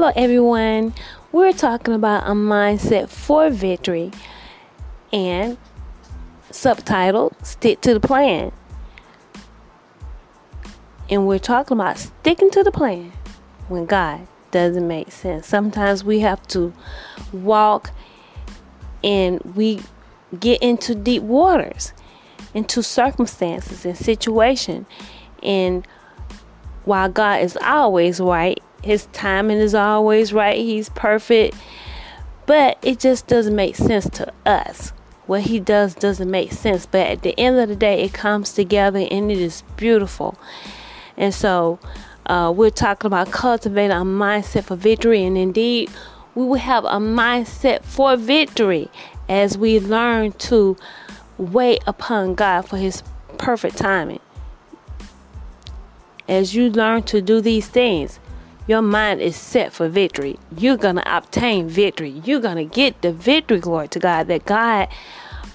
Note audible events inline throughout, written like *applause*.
Hello, everyone. We're talking about a mindset for victory and subtitle Stick to the Plan. And we're talking about sticking to the plan when God doesn't make sense. Sometimes we have to walk and we get into deep waters, into circumstances and situation. And while God is always right, his timing is always right. He's perfect. But it just doesn't make sense to us. What he does doesn't make sense. But at the end of the day, it comes together and it is beautiful. And so uh, we're talking about cultivating a mindset for victory. And indeed, we will have a mindset for victory as we learn to wait upon God for his perfect timing. As you learn to do these things, your mind is set for victory. You're going to obtain victory. You're going to get the victory, glory to God, that God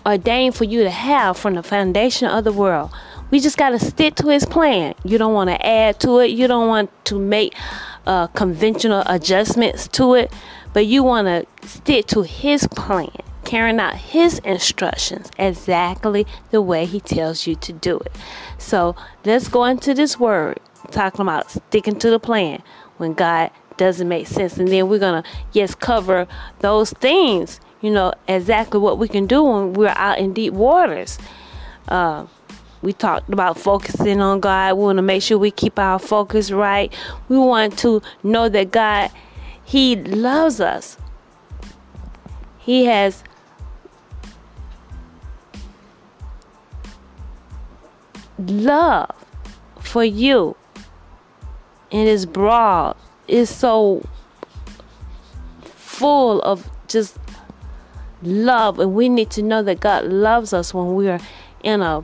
ordained for you to have from the foundation of the world. We just got to stick to His plan. You don't want to add to it, you don't want to make uh, conventional adjustments to it, but you want to stick to His plan, carrying out His instructions exactly the way He tells you to do it. So let's go into this word talking about sticking to the plan when God doesn't make sense. And then we're going to, yes, cover those things, you know, exactly what we can do when we're out in deep waters. Uh, we talked about focusing on God. We want to make sure we keep our focus right. We want to know that God, He loves us. He has love for you and it's broad. It's so full of just love, and we need to know that God loves us when we are in a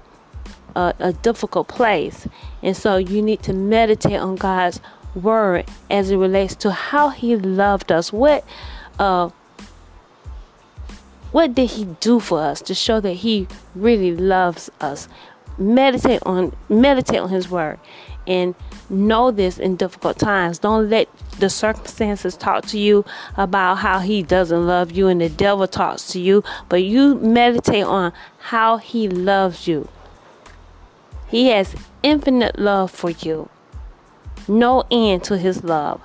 a, a difficult place. And so you need to meditate on God's word as it relates to how He loved us. What uh what did he do for us to show that he really loves us meditate on meditate on his word and know this in difficult times. Don't let the circumstances talk to you about how he doesn't love you and the devil talks to you, but you meditate on how he loves you. He has infinite love for you, no end to his love.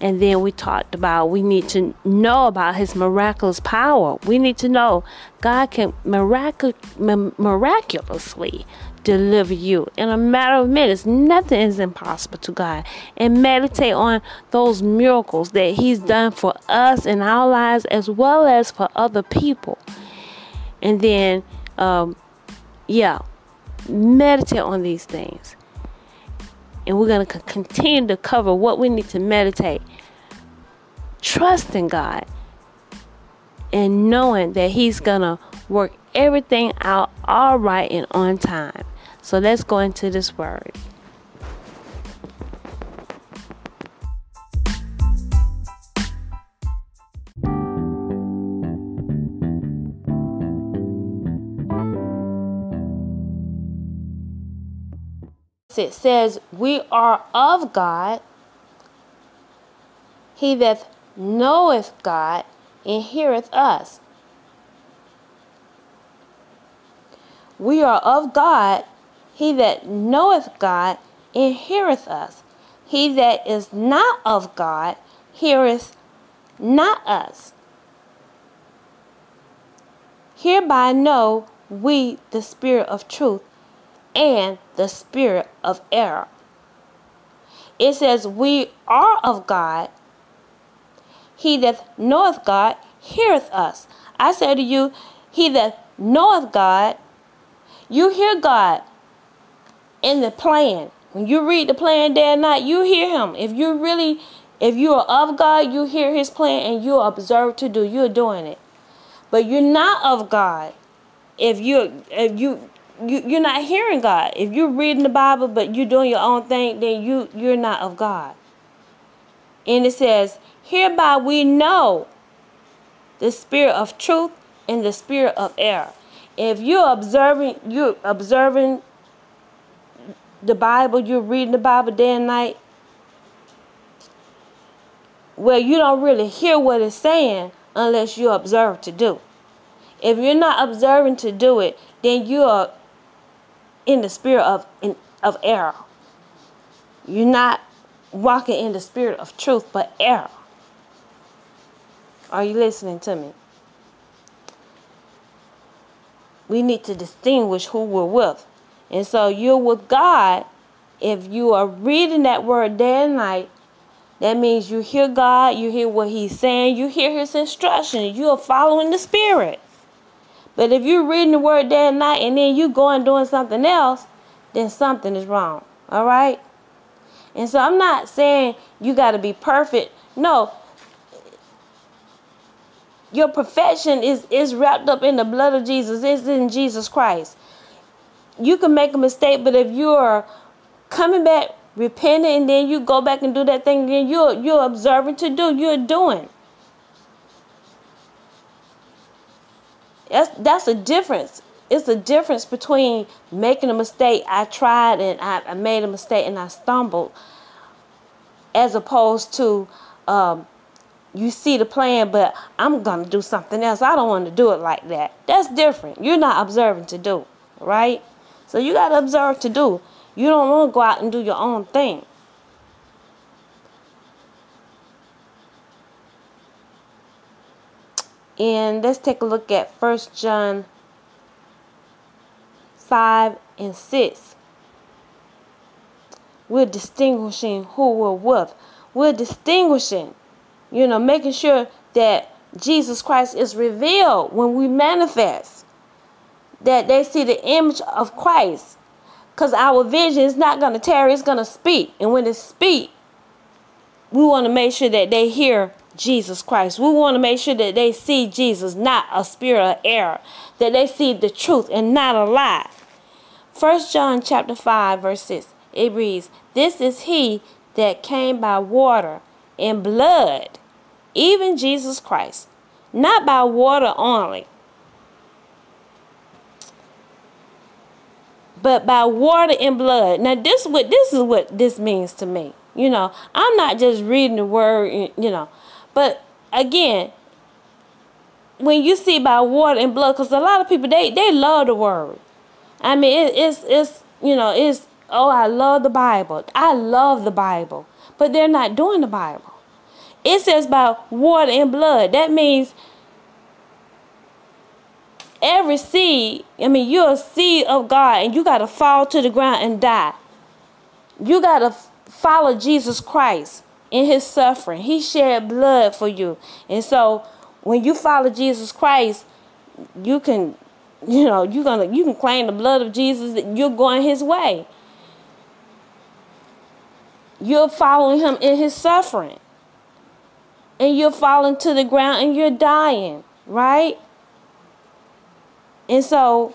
And then we talked about we need to know about his miraculous power. We need to know God can mirac- miraculously deliver you in a matter of minutes. Nothing is impossible to God. And meditate on those miracles that He's done for us in our lives as well as for other people. And then, um, yeah, meditate on these things. And we're going to continue to cover what we need to meditate. Trust in God and knowing that He's going to work everything out all right and on time. So let's go into this word. It says, We are of God. He that knoweth God and heareth us. We are of God he that knoweth God heareth us. He that is not of God heareth not us. Hereby know we the spirit of truth and the spirit of error. It says, We are of God. He that knoweth God heareth us. I say to you, He that knoweth God, you hear God in the plan. When you read the plan day and night, you hear Him. If you really, if you are of God, you hear His plan and you observe to do. You're doing it. But you're not of God. If you, if you, you you're not hearing God. If you're reading the Bible but you're doing your own thing, then you you're not of God. And it says, Hereby we know the spirit of truth and the spirit of error. If you're observing, you're observing the Bible, you're reading the Bible day and night, well, you don't really hear what it's saying unless you observe to do. If you're not observing to do it, then you are in the spirit of in, of error. You're not walking in the spirit of truth, but error. Are you listening to me? We need to distinguish who we're with. And so you're with God. If you are reading that word day and night, that means you hear God, you hear what He's saying, you hear His instruction, you are following the Spirit. But if you're reading the word day and night and then you go and doing something else, then something is wrong. All right? And so I'm not saying you got to be perfect. No. Your perfection is, is wrapped up in the blood of Jesus. It's in Jesus Christ. You can make a mistake, but if you're coming back, repenting, and then you go back and do that thing again, you're, you're observing to do, you're doing. That's that's a difference. It's a difference between making a mistake. I tried and I, I made a mistake and I stumbled, as opposed to um, you see the plan, but I'm gonna do something else. I don't want to do it like that. That's different. You're not observing to do, right? So you gotta observe to do. You don't want to go out and do your own thing. And let's take a look at First John 5 and 6. We're distinguishing who we're with. We're distinguishing, you know, making sure that Jesus Christ is revealed when we manifest. That they see the image of Christ. Because our vision is not going to tarry, it's going to speak. And when it speak, we want to make sure that they hear Jesus Christ. We want to make sure that they see Jesus, not a spirit of error, that they see the truth and not a lie. First John chapter 5 verse 6 it reads, This is he that came by water and blood, even Jesus Christ, not by water only, but by water and blood. Now this what this is what this means to me. You know, I'm not just reading the word, you know, but again, when you see by water and blood, because a lot of people they they love the word. I mean, it, it's it's you know it's oh I love the Bible. I love the Bible, but they're not doing the Bible. It says by water and blood. That means every seed. I mean, you're a seed of God, and you got to fall to the ground and die. You got to follow Jesus Christ in his suffering. He shed blood for you. And so when you follow Jesus Christ, you can you know, you're gonna you can claim the blood of Jesus that you're going his way. You're following him in his suffering. And you're falling to the ground and you're dying, right? And so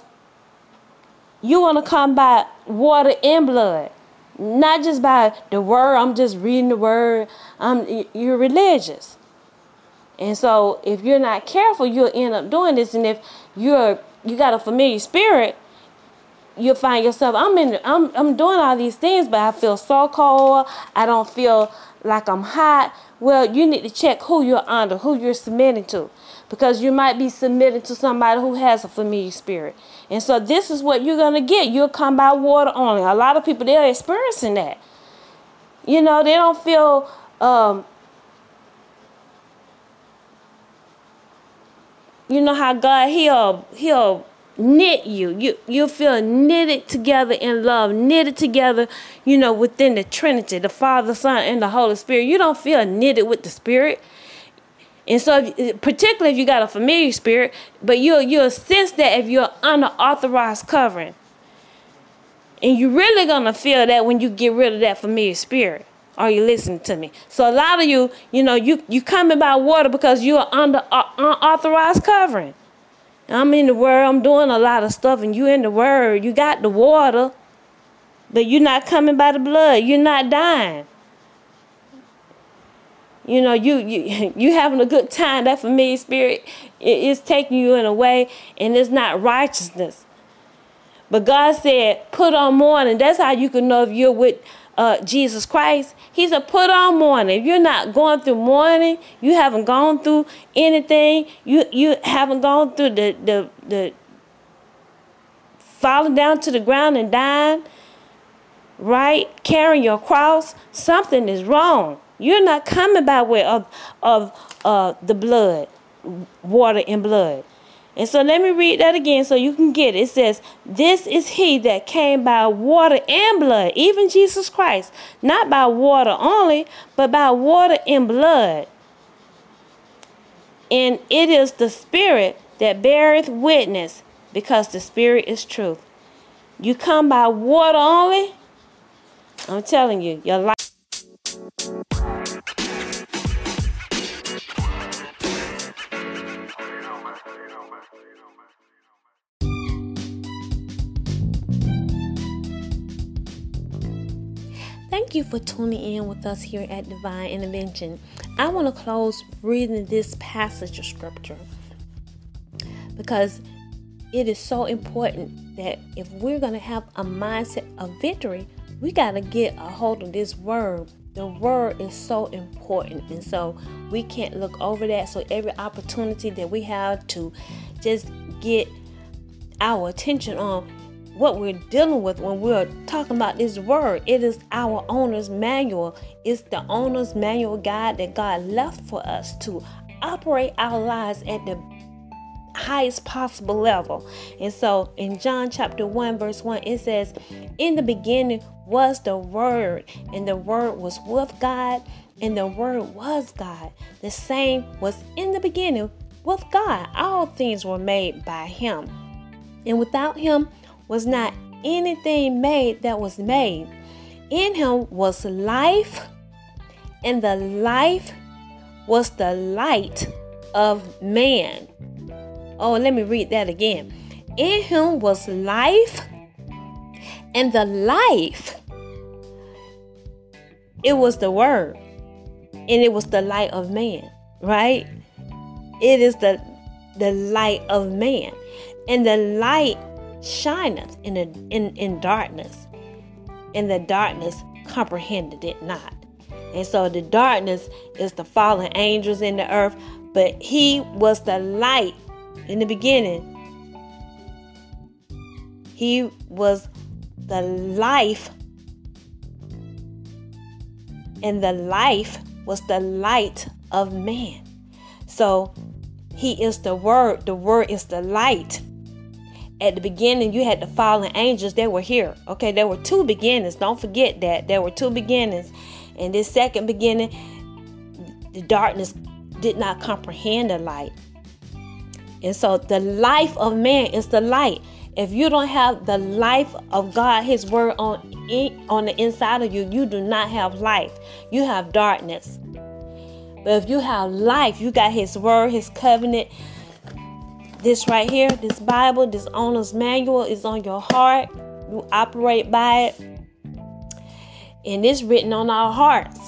you want to come by water and blood. Not just by the word i'm just reading the word um, i'm you're religious. And so if you're not careful you'll end up doing this and if you're you got a familiar spirit you'll find yourself i'm in i'm, I'm doing all these things but i feel so cold i don't feel like i'm hot. Well you need to check who you're under who you're submitting to because you might be submitted to somebody who has a familiar spirit. And so this is what you're gonna get. You'll come by water only. A lot of people they're experiencing that. You know, they don't feel um, you know how God he'll he'll knit you. You you feel knitted together in love, knitted together, you know, within the Trinity, the Father, Son, and the Holy Spirit. You don't feel knitted with the Spirit. And so, if, particularly if you got a familiar spirit, but you'll you'll sense that if you're under authorized covering, and you're really gonna feel that when you get rid of that familiar spirit. Are you listening to me? So a lot of you, you know, you you coming by water because you're under uh, unauthorized covering. I'm in the word. I'm doing a lot of stuff, and you in the word. You got the water, but you're not coming by the blood. You're not dying. You know, you you *laughs* you having a good time. That familiar spirit is taking you in a way, and it's not righteousness. But God said, put on mourning. That's how you can know if you're with uh, Jesus Christ. He said, put on mourning. If you're not going through mourning, you haven't gone through anything, you you haven't gone through the the the falling down to the ground and dying, right? Carrying your cross, something is wrong. You're not coming by way of, of uh, the blood, water and blood. And so let me read that again so you can get it. It says, This is he that came by water and blood, even Jesus Christ, not by water only, but by water and blood. And it is the Spirit that beareth witness, because the Spirit is truth. You come by water only, I'm telling you, your life. Thank you for tuning in with us here at Divine Intervention. I want to close reading this passage of scripture because it is so important that if we're going to have a mindset of victory, we got to get a hold of this word. The word is so important, and so we can't look over that. So, every opportunity that we have to just get our attention on what we're dealing with when we're talking about this word. It is our owner's manual. It's the owner's manual guide that God left for us to operate our lives at the highest possible level. And so in John chapter 1, verse 1, it says, In the beginning was the Word, and the Word was with God, and the Word was God. The same was in the beginning with God. All things were made by Him. And without Him, was not anything made that was made. In him was life, and the life was the light of man. Oh, let me read that again. In him was life, and the life, it was the word, and it was the light of man, right? It is the the light of man. And the light shineth in, a, in, in darkness, and the darkness comprehended it not. And so the darkness is the fallen angels in the earth, but he was the light in the beginning. He was the life, and the life was the light of man. So he is the word, the word is the light at the beginning you had the fallen angels they were here okay? There were two beginnings. Don't forget that. There were two beginnings. And this second beginning the darkness did not comprehend the light. And so the life of man is the light. If you don't have the life of god his word on on the inside of you you do not have life. You have darkness. But if you have life you got his word his covenant this right here, this Bible, this owner's manual is on your heart. You operate by it. And it's written on our hearts.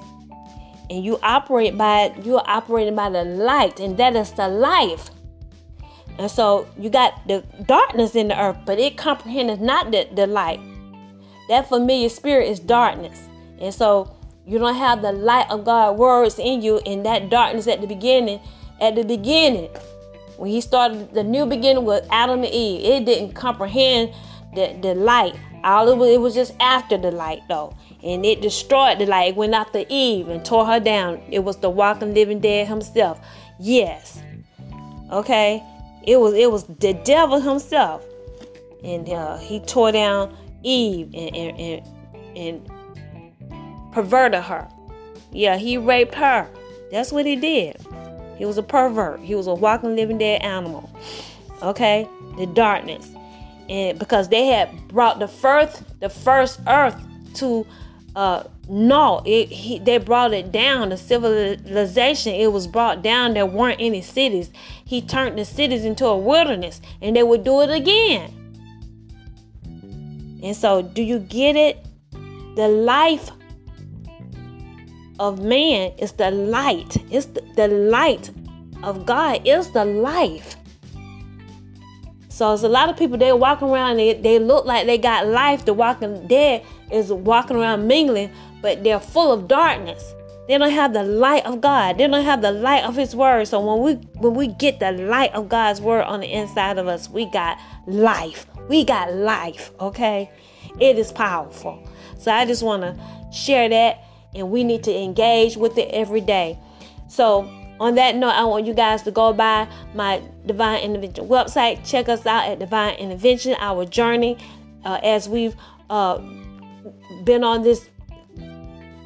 And you operate by it, you're operating by the light, and that is the life. And so you got the darkness in the earth, but it comprehends not the, the light. That familiar spirit is darkness. And so you don't have the light of God words in you, and that darkness at the beginning, at the beginning, when he started the new beginning with Adam and Eve, it didn't comprehend the, the light. All it was, it was just after the light though. And it destroyed the light. It went after Eve and tore her down. It was the walking living dead himself. Yes. Okay. It was it was the devil himself. And uh, he tore down Eve and, and, and, and perverted her. Yeah, he raped her. That's what he did. He was a pervert. He was a walking, living, dead animal. Okay, the darkness, and because they had brought the first, the first earth to uh no, it he, they brought it down. The civilization it was brought down. There weren't any cities. He turned the cities into a wilderness, and they would do it again. And so, do you get it? The life of man is the light. It's the, the light of God is the life. So it's a lot of people they walk around they, they look like they got life. The walking dead is walking around mingling, but they're full of darkness. They don't have the light of God. They don't have the light of His Word. So when we when we get the light of God's Word on the inside of us, we got life. We got life. Okay, it is powerful. So I just want to share that and we need to engage with it every day. So, on that note, I want you guys to go by my Divine Intervention website. Check us out at Divine Intervention, our journey uh, as we've uh, been on this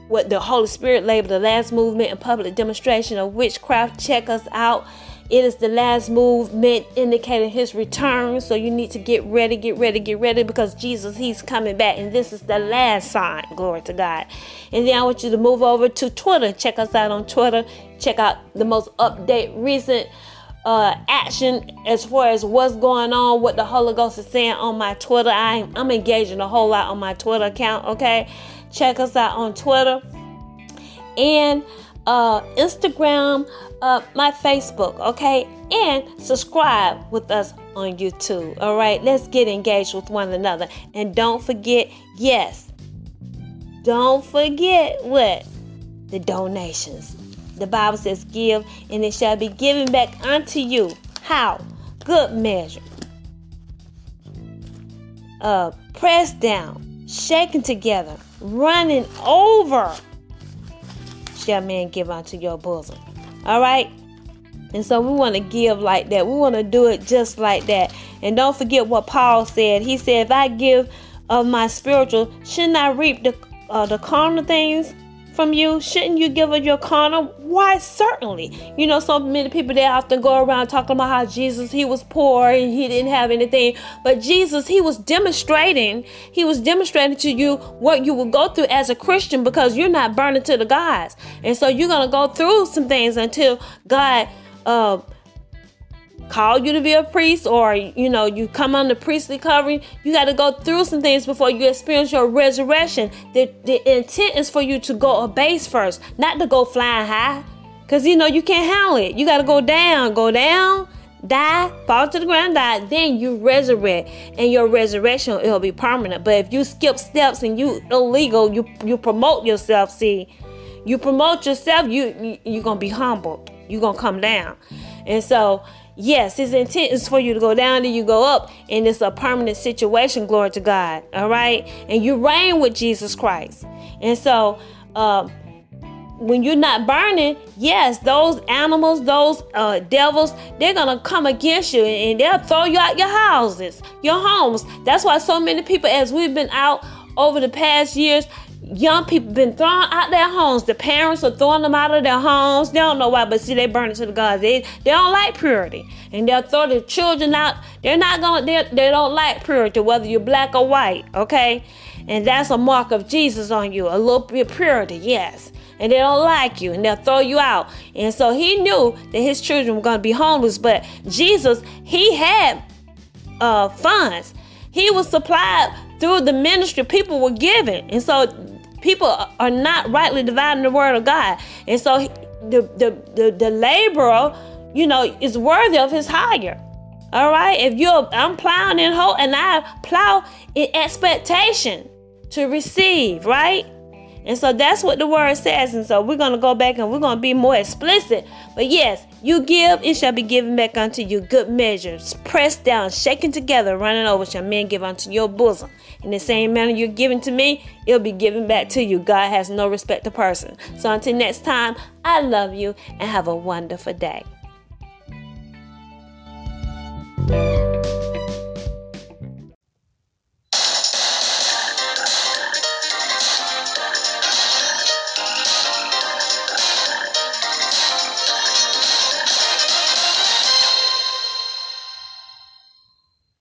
what the Holy Spirit labeled the last movement and public demonstration of witchcraft. Check us out it is the last movement indicating his return. So you need to get ready, get ready, get ready because Jesus, he's coming back. And this is the last sign. Glory to God. And then I want you to move over to Twitter. Check us out on Twitter. Check out the most update, recent uh, action as far as what's going on, what the Holy Ghost is saying on my Twitter. I, I'm engaging a whole lot on my Twitter account. Okay. Check us out on Twitter. And uh, Instagram, uh, my Facebook, okay? And subscribe with us on YouTube, all right? Let's get engaged with one another. And don't forget, yes, don't forget what? The donations. The Bible says, Give, and it shall be given back unto you. How? Good measure. Uh, pressed down, shaken together, running over shall man give unto your bosom. All right? And so we want to give like that. We want to do it just like that. And don't forget what Paul said. He said, if I give of my spiritual, shouldn't I reap the, uh, the carnal things? From you? Shouldn't you give of your carnal? Why, certainly. You know, so many people they often go around talking about how Jesus, he was poor and he didn't have anything. But Jesus, he was demonstrating, he was demonstrating to you what you will go through as a Christian because you're not burning to the gods. And so you're going to go through some things until God uh, call you to be a priest or you know you come under priestly covering you got to go through some things before you experience your resurrection. The, the intent is for you to go a base first not to go flying high. Because you know you can't handle it. You got to go down go down die fall to the ground die. Then you resurrect. And your resurrection it'll be permanent. But if you skip steps and you illegal you you promote yourself see. You promote yourself you, you you're gonna be humbled you're gonna come down. And so Yes, his intent is for you to go down and you go up, and it's a permanent situation. Glory to God. All right, and you reign with Jesus Christ. And so, uh, when you're not burning, yes, those animals, those uh, devils, they're gonna come against you and they'll throw you out your houses, your homes. That's why so many people, as we've been out over the past years, young people been thrown out their homes. The parents are throwing them out of their homes. They don't know why, but see, they burn it to the gods. They they don't like purity, and they'll throw their children out. They're not gonna. They they don't like purity, whether you're black or white. Okay, and that's a mark of Jesus on you. A little bit purity, yes. And they don't like you, and they'll throw you out. And so he knew that his children were gonna be homeless, but Jesus, he had uh, funds. He was supplied through the ministry people were giving. And so people are not rightly dividing the word of God. And so the, the, the, the laborer, you know, is worthy of his hire. All right. If you're, I'm plowing in hope and I plow in expectation to receive, right? And so that's what the word says. And so we're going to go back and we're going to be more explicit. But yes, you give, it shall be given back unto you. Good measures, pressed down, shaken together, running over, shall men give unto your bosom. In the same manner you're giving to me, it'll be given back to you. God has no respect to person. So until next time, I love you and have a wonderful day.